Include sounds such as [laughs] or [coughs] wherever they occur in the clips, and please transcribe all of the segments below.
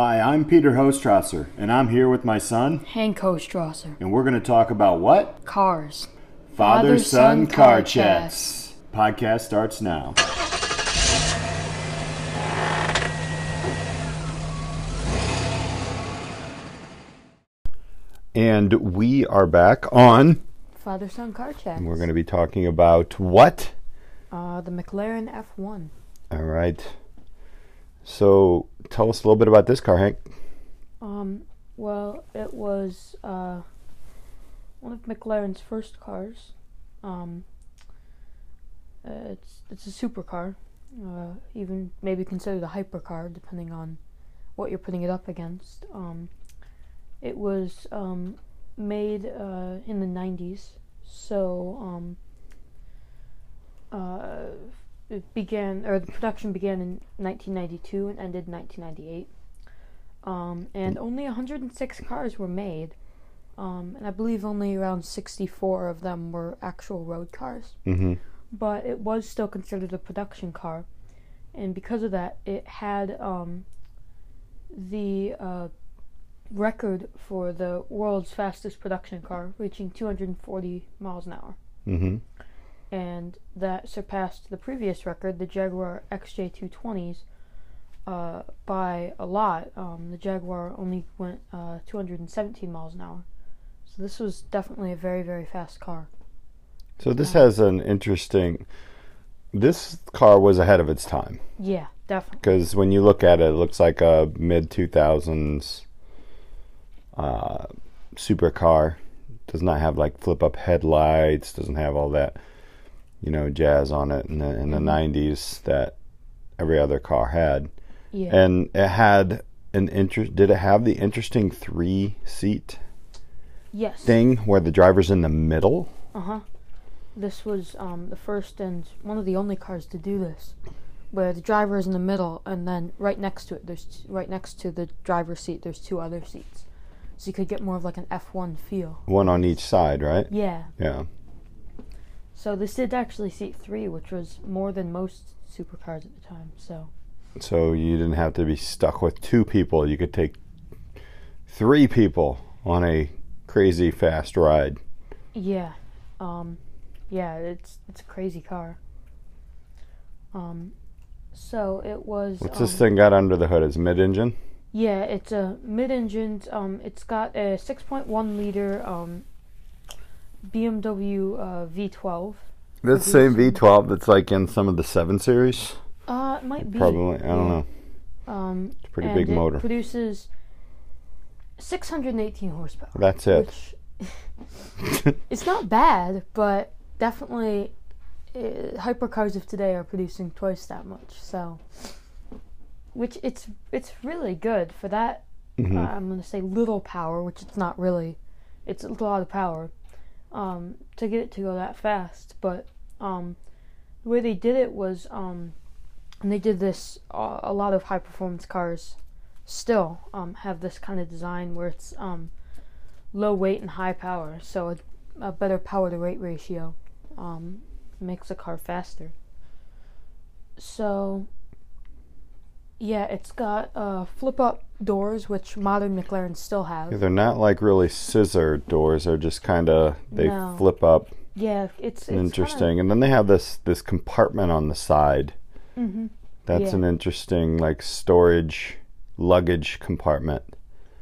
Hi, I'm Peter Hostrasser, and I'm here with my son, Hank Ostrasser. and we're going to talk about what? Cars. Father Son Father-son Car car Chats. Podcast starts now. And we are back on. Father Son Car Chat. We're going to be talking about what? Uh, the McLaren F1. All right. So tell us a little bit about this car, Hank. Um, well, it was uh, one of McLaren's first cars. Um, it's it's a supercar, uh, even maybe considered a hypercar, depending on what you're putting it up against. Um, it was um, made uh, in the 90s, so um, uh, it began, or the production began in 1992 and ended in 1998. Um, and only 106 cars were made, um, and I believe only around 64 of them were actual road cars. Mm-hmm. But it was still considered a production car, and because of that, it had um, the uh, record for the world's fastest production car, reaching 240 miles an hour Mm-hmm. And that surpassed the previous record, the Jaguar XJ220s, uh, by a lot. Um, the Jaguar only went uh, 217 miles an hour, so this was definitely a very very fast car. So this has an interesting. This car was ahead of its time Yeah, definitely. because when you look at it, it looks like a mid two thousands uh, supercar. Does not have like flip up headlights. Doesn't have all that, you know, jazz on it in the in the Mhm. nineties that every other car had. Yeah, And it had an interest. Did it have the interesting three seat yes. thing where the driver's in the middle? Uh huh. This was um, the first and one of the only cars to do this, where the driver is in the middle, and then right next to it, there's t- right next to the driver's seat, there's two other seats, so you could get more of like an F1 feel. One on each side, right? Yeah. Yeah. So this did actually seat three, which was more than most supercars at the time. So So you didn't have to be stuck with two people. You could take three people on a crazy fast ride. yeah, um, yeah, it's it's a crazy car. Um, so it was. What's um, this thing got under the hood? Is mid-engine? Yeah, it's a mid-engined. Um, it's got a 6.1 liter um, BMW uh, V12. That same V12 that's like in some of the seven series. Uh, it might be. Probably. I don't know. Um, It's a pretty and big it motor. Produces 618 horsepower. That's it. Which [laughs] it's not bad, but definitely uh, hypercars of today are producing twice that much. So, which it's it's really good for that. Mhm. Uh, I'm gonna say little power, which it's not really. It's a lot of power um, to get it to go that fast. But um, the way they did it was, um, and they did this. Uh, a lot of high performance cars still um, have this kind of design where it's um, low weight and high power, so a, a better power to weight ratio um, makes a car faster. So, yeah, it's got uh, flip up doors, which modern McLarens still have. Yeah, they're not like really scissor doors. They're just kind of they No. flip up. Yeah, it's, it's interesting. And then they have this this compartment on the side. hmm That's Yeah. an interesting like storage luggage compartment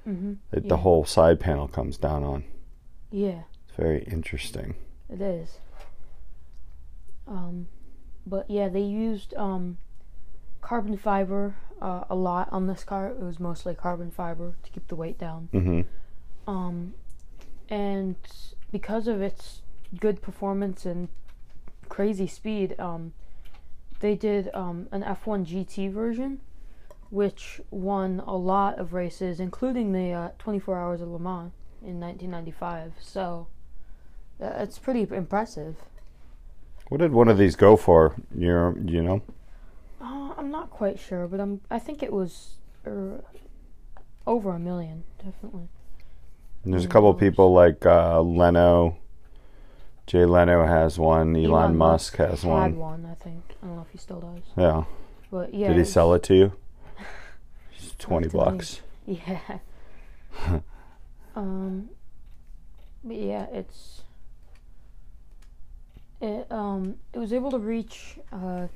hmm that the whole side panel comes down on. Yeah, It's very interesting. it is. Um, but yeah, they used um, carbon fiber uh, a lot on this car. It was mostly carbon fiber to keep the weight down. hmm Um, and because of its good performance and crazy speed, um, they did um, an F1 GT version, which won a lot of races, including the uh, 24 Hours of Le Mans in 1995. So uh, it's pretty impressive. What did one of these go for? You you know? I'm not quite sure, but I'm. I think it was er, over a million, definitely. And there's a Mm, couple of people like uh, Leno. Jay Leno has one. Elon, Elon Musk, has Had one. Had one, I think. I don't know if he still does, Yeah. but yeah. Did he sell it to you? [laughs] It's twenty me. bucks. [laughs] Yeah. [laughs] um. But yeah, it's. It um it was able to reach uh,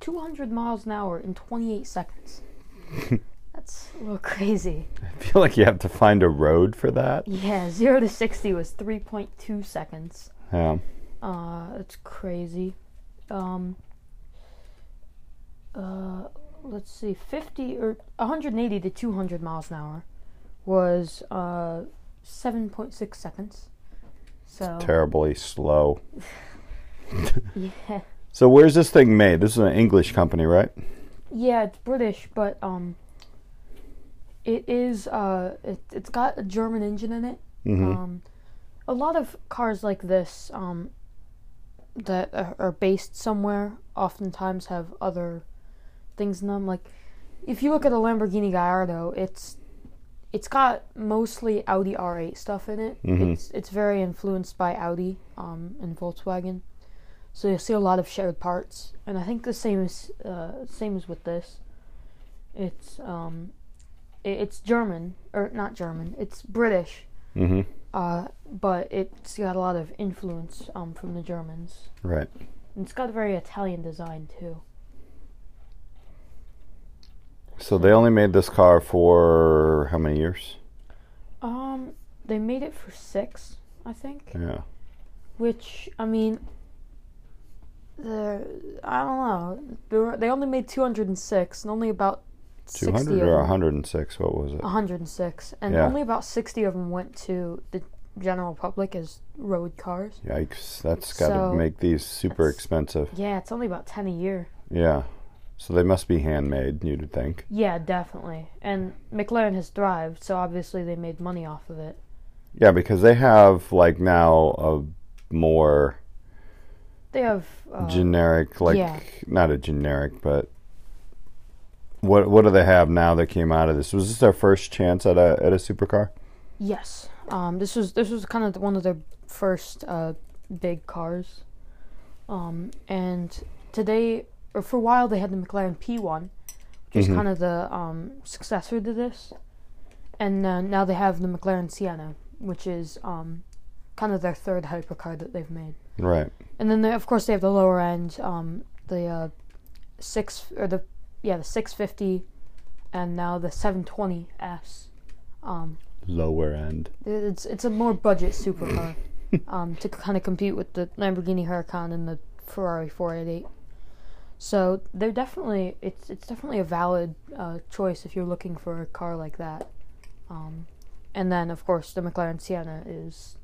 200 miles an hour in 28 seconds. [laughs] That's a little crazy. I feel like you have to find a road for that. Yeah, zero to 60 was 3.2 seconds. Yeah. Uh, that's crazy. Um. Uh, let's see, 50 or 180 to 200 miles an hour was uh 7.6 seconds. So Terribly slow. [laughs] yeah, So where's this thing made? This is an English company, right? yeah, it's British, but um, it is uh, it it's got a German engine in it. Mm-hmm. Um, a lot of cars like this um, that are, are based somewhere oftentimes have other things in them. Like if you look at a Lamborghini Gallardo, it's it's got mostly Audi R8 stuff in it. Mhm. It's it's very influenced by Audi um, and Volkswagen. So you'll see a lot of shared parts, and I think the same is uh, same as with this. It's um, it's German or not German. It's British, mm-hmm. uh, but it's got a lot of influence um, from the Germans. Right. And it's got a very Italian design too. So they only made this car for how many years? Um, they made it for six, I think. Yeah. Which I mean, the I don't know. They, were, they only made two hundred and six, and only about Two sixty hundred of or hundred and six? What was it? hundred and six, and Yeah. only about sixty of them went to the general public as road cars. Yikes! That's got to So, make these super expensive. Yeah, it's only about ten a year. Yeah. So they must be handmade. You'd think. Yeah, definitely. And McLaren has thrived, so obviously they made money off of it. Yeah, because they have like now a more They have uh, generic, like yeah. not a generic, but what what do they have now that came out of this? Was this their first chance at a at a supercar? yes. Um, this was this was kind of one of their first uh, big cars. Um, and today, or for a while, they had the McLaren P1, which is Mhm. kind of the um, successor to this. And uh, now they have the McLaren Senna, which is um, kind of their third hypercar that they've made. Right. And then they, of course they have the lower end, um, the uh, six or the yeah the 650, and now the 720s. Um, Lower end. it's it's a more budget supercar [coughs] um, to kind of compete with the Lamborghini Huracan and the Ferrari 488. So they're definitely it's it's definitely a valid uh, choice if you're looking for a car like that. Um, and then of course the McLaren Senna is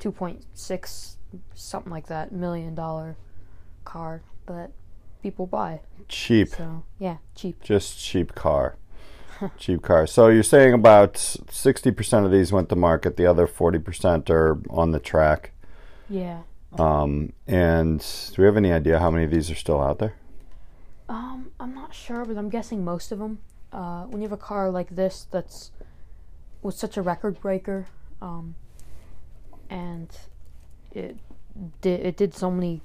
2.6 something like that million dollar car that people buy. Cheap. So yeah, cheap. Just cheap car. [laughs] cheap car. So you're saying about sixty percent of these went to market. The other forty percent are on the track. Yeah. Um, and do we have any idea how many of these are still out there? Um, I'm not sure, but I'm guessing most of them. Uh, when you have a car like this that's was such a record breaker, um, and it did it did so many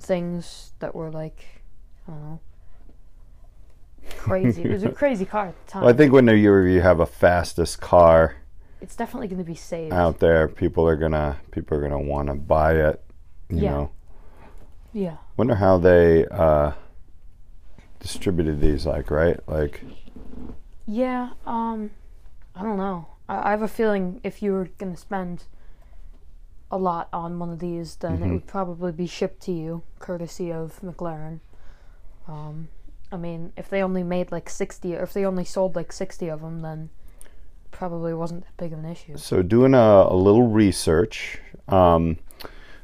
things that were like I don't know crazy. it was a [laughs] crazy car at the time. Well, I think when you you have a fastest car it's definitely going to be saved. out there, people are gonna people are gonna want to buy it. You Yeah. know. Yeah. Wonder how they uh, distributed these. Like, right? Like, Yeah, um, I don't know. I, I have a feeling if you were going to spend a lot on one of these, then it Mhm. would probably be shipped to you, courtesy of McLaren. Um, I mean, if they only made like 60, or if they only sold like 60 of them, then probably wasn't that big of an issue. So, doing a, a little research, um,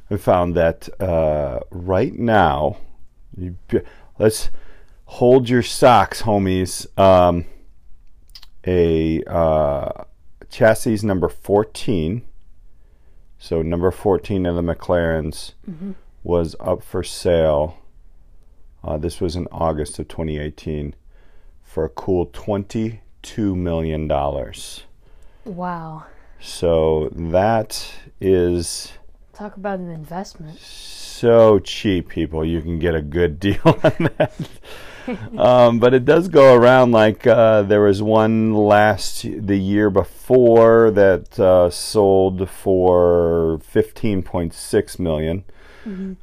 we found that uh, right now, you, let's hold your socks, homies. Um, a uh, chassis number 14, so number 14 of the McLarens, hmm was up for sale. Uh, this was in August of 2018 for a cool $22 million. Wow. So that is Talk about an investment. so cheap, people. You can get a good deal [laughs] on that. [laughs] um, but it does go around like uh, there was one last the year before that uh, sold for fifteen point six million.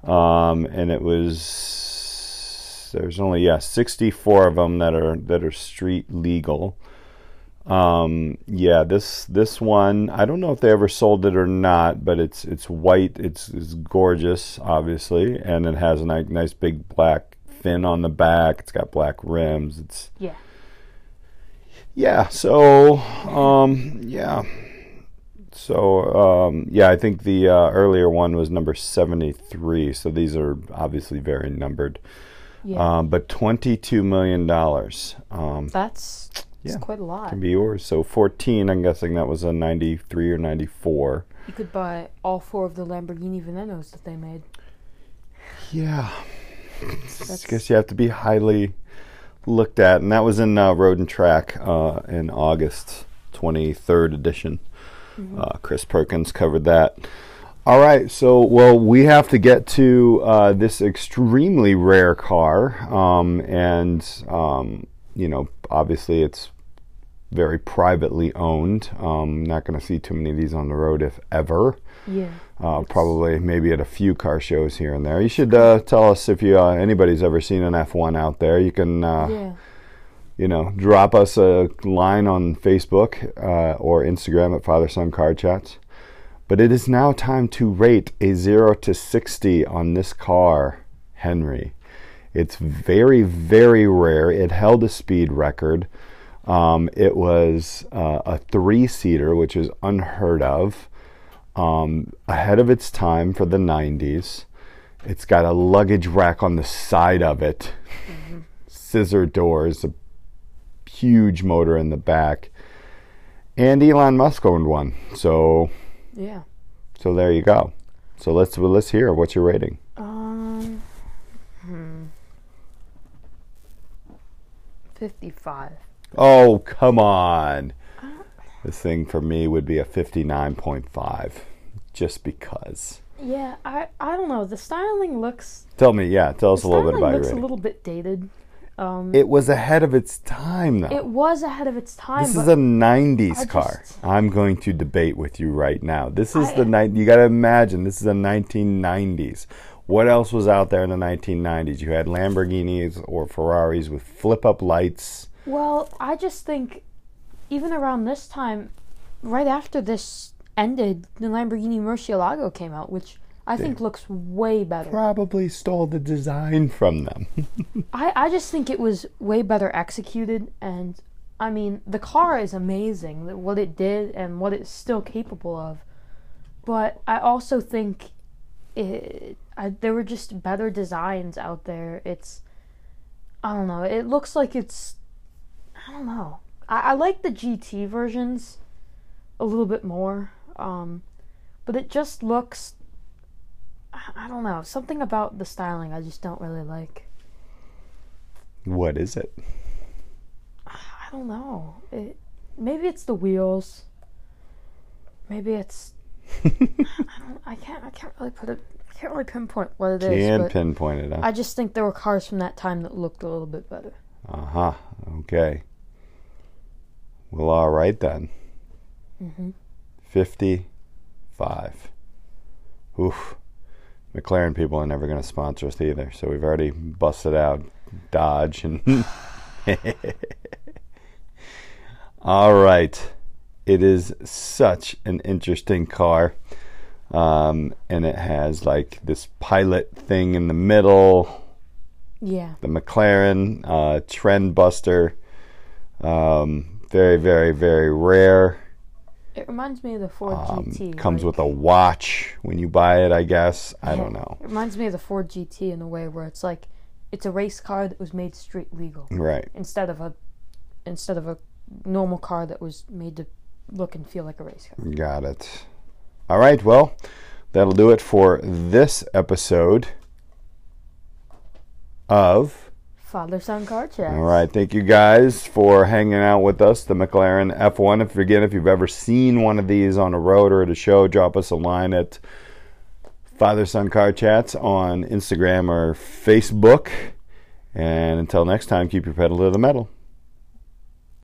Um, and it was there's only yeah sixty four of them that are that are street legal. Um, yeah, this this one I don't know if they ever sold it or not, but it's it's white. It's it's gorgeous, obviously, and it has a nice, nice big black fin on the back. It's got black rims. It's Yeah. yeah. So um, yeah. So um, yeah, I think the uh, earlier one was number seventy three. So these are obviously very numbered. Yeah. Um, but twenty two million dollars. Um, that's that's yeah. quite a lot. can be yours. So 14, I'm guessing that was a 93 or 94. You could buy all four of the Lamborghini Venenos that they made. Yeah. I guess you have to be highly looked at. And that was in uh, Road and Track uh, in August 23rd edition. Uh, Chris Perkins covered that. All right, so well, we have to get to uh, this extremely rare car, um, and um, you know, obviously, it's very privately owned. Um, not going to see too many of these on the road, if ever. Yeah. Uh, probably maybe at a few car shows here and there. You should uh, tell us if you uh, anybody's ever seen an F1 out there. You can uh, Yeah. you know drop us a line on Facebook uh, or Instagram at Father Son Car Chats. But it is now time to rate a zero to sixty on this car, Henry. It's very very rare. It held a speed record. Um, it was uh, a three seater, which is unheard of um, ahead of its time for the 90s. It's got a luggage rack on the side of it, scissor doors, a huge motor in the back, and Elon Musk owned one. So, Yeah. so there you go. So let's well, let's hear what's your rating. Um. Hmm. Fifty-five. Oh come on! This thing for me would be a 59.5, just because. Yeah, I I don't know. The styling looks. Tell me, yeah, tell us a little bit about it. your looks a little bit dated. Um, It was ahead of its time, though. it was ahead of its time. This is a 90s I car. I'm going to debate with you right now. This is I- the night you got to imagine this is the 1990s. What else was out there in the 1990s? You had Lamborghinis or Ferraris with flip up lights. Well, I just think even around this time, right after this ended, the Lamborghini Murcielago came out, which I think looks way better. Probably stole the design from them. [laughs] I, I just think it was way better executed, and I mean, the car is amazing, what it did and what it's still capable of. But I also think it, I, there were just better designs out there. It's, I don't know, it looks like it's, I don't know. I, I like the GT versions a little bit more, um, but it just looks, I, I don't know, something about the styling I just don't really like. what is it? I don't know. It maybe it's the wheels. Maybe it's [laughs] I don't I can't I can't really put it I can't really pinpoint what it is. Can pinpoint it, huh? I just think there were cars from that time that looked a little bit better. Uh huh. Okay. Well, all right then. Mm-hmm. 55. Oof. McLaren people are never going to sponsor us either, so we've already busted out Dodge and. [laughs] All right. It is such an interesting car. Um, and it has like this pilot thing in the middle, Yeah. the McLaren uh, Trend Buster. Um, very, very, very rare. It reminds me of the Ford Um, GT. comes like- with a watch when you buy it, I guess. I don't know. It reminds me of the Ford GT in a way where it's like it's a race car that was made street legal Right. instead of a instead of a normal car that was made to look and feel like a race car. Got it. All right. Well, that'll do it for this episode of. Father son car chat. All right. Thank you guys for hanging out with us. The McLaren F1. If again, if you've ever seen one of these on a road or at a show, drop us a line at Father Son Car Chats on Instagram or Facebook. And until next time, keep your pedal to the metal.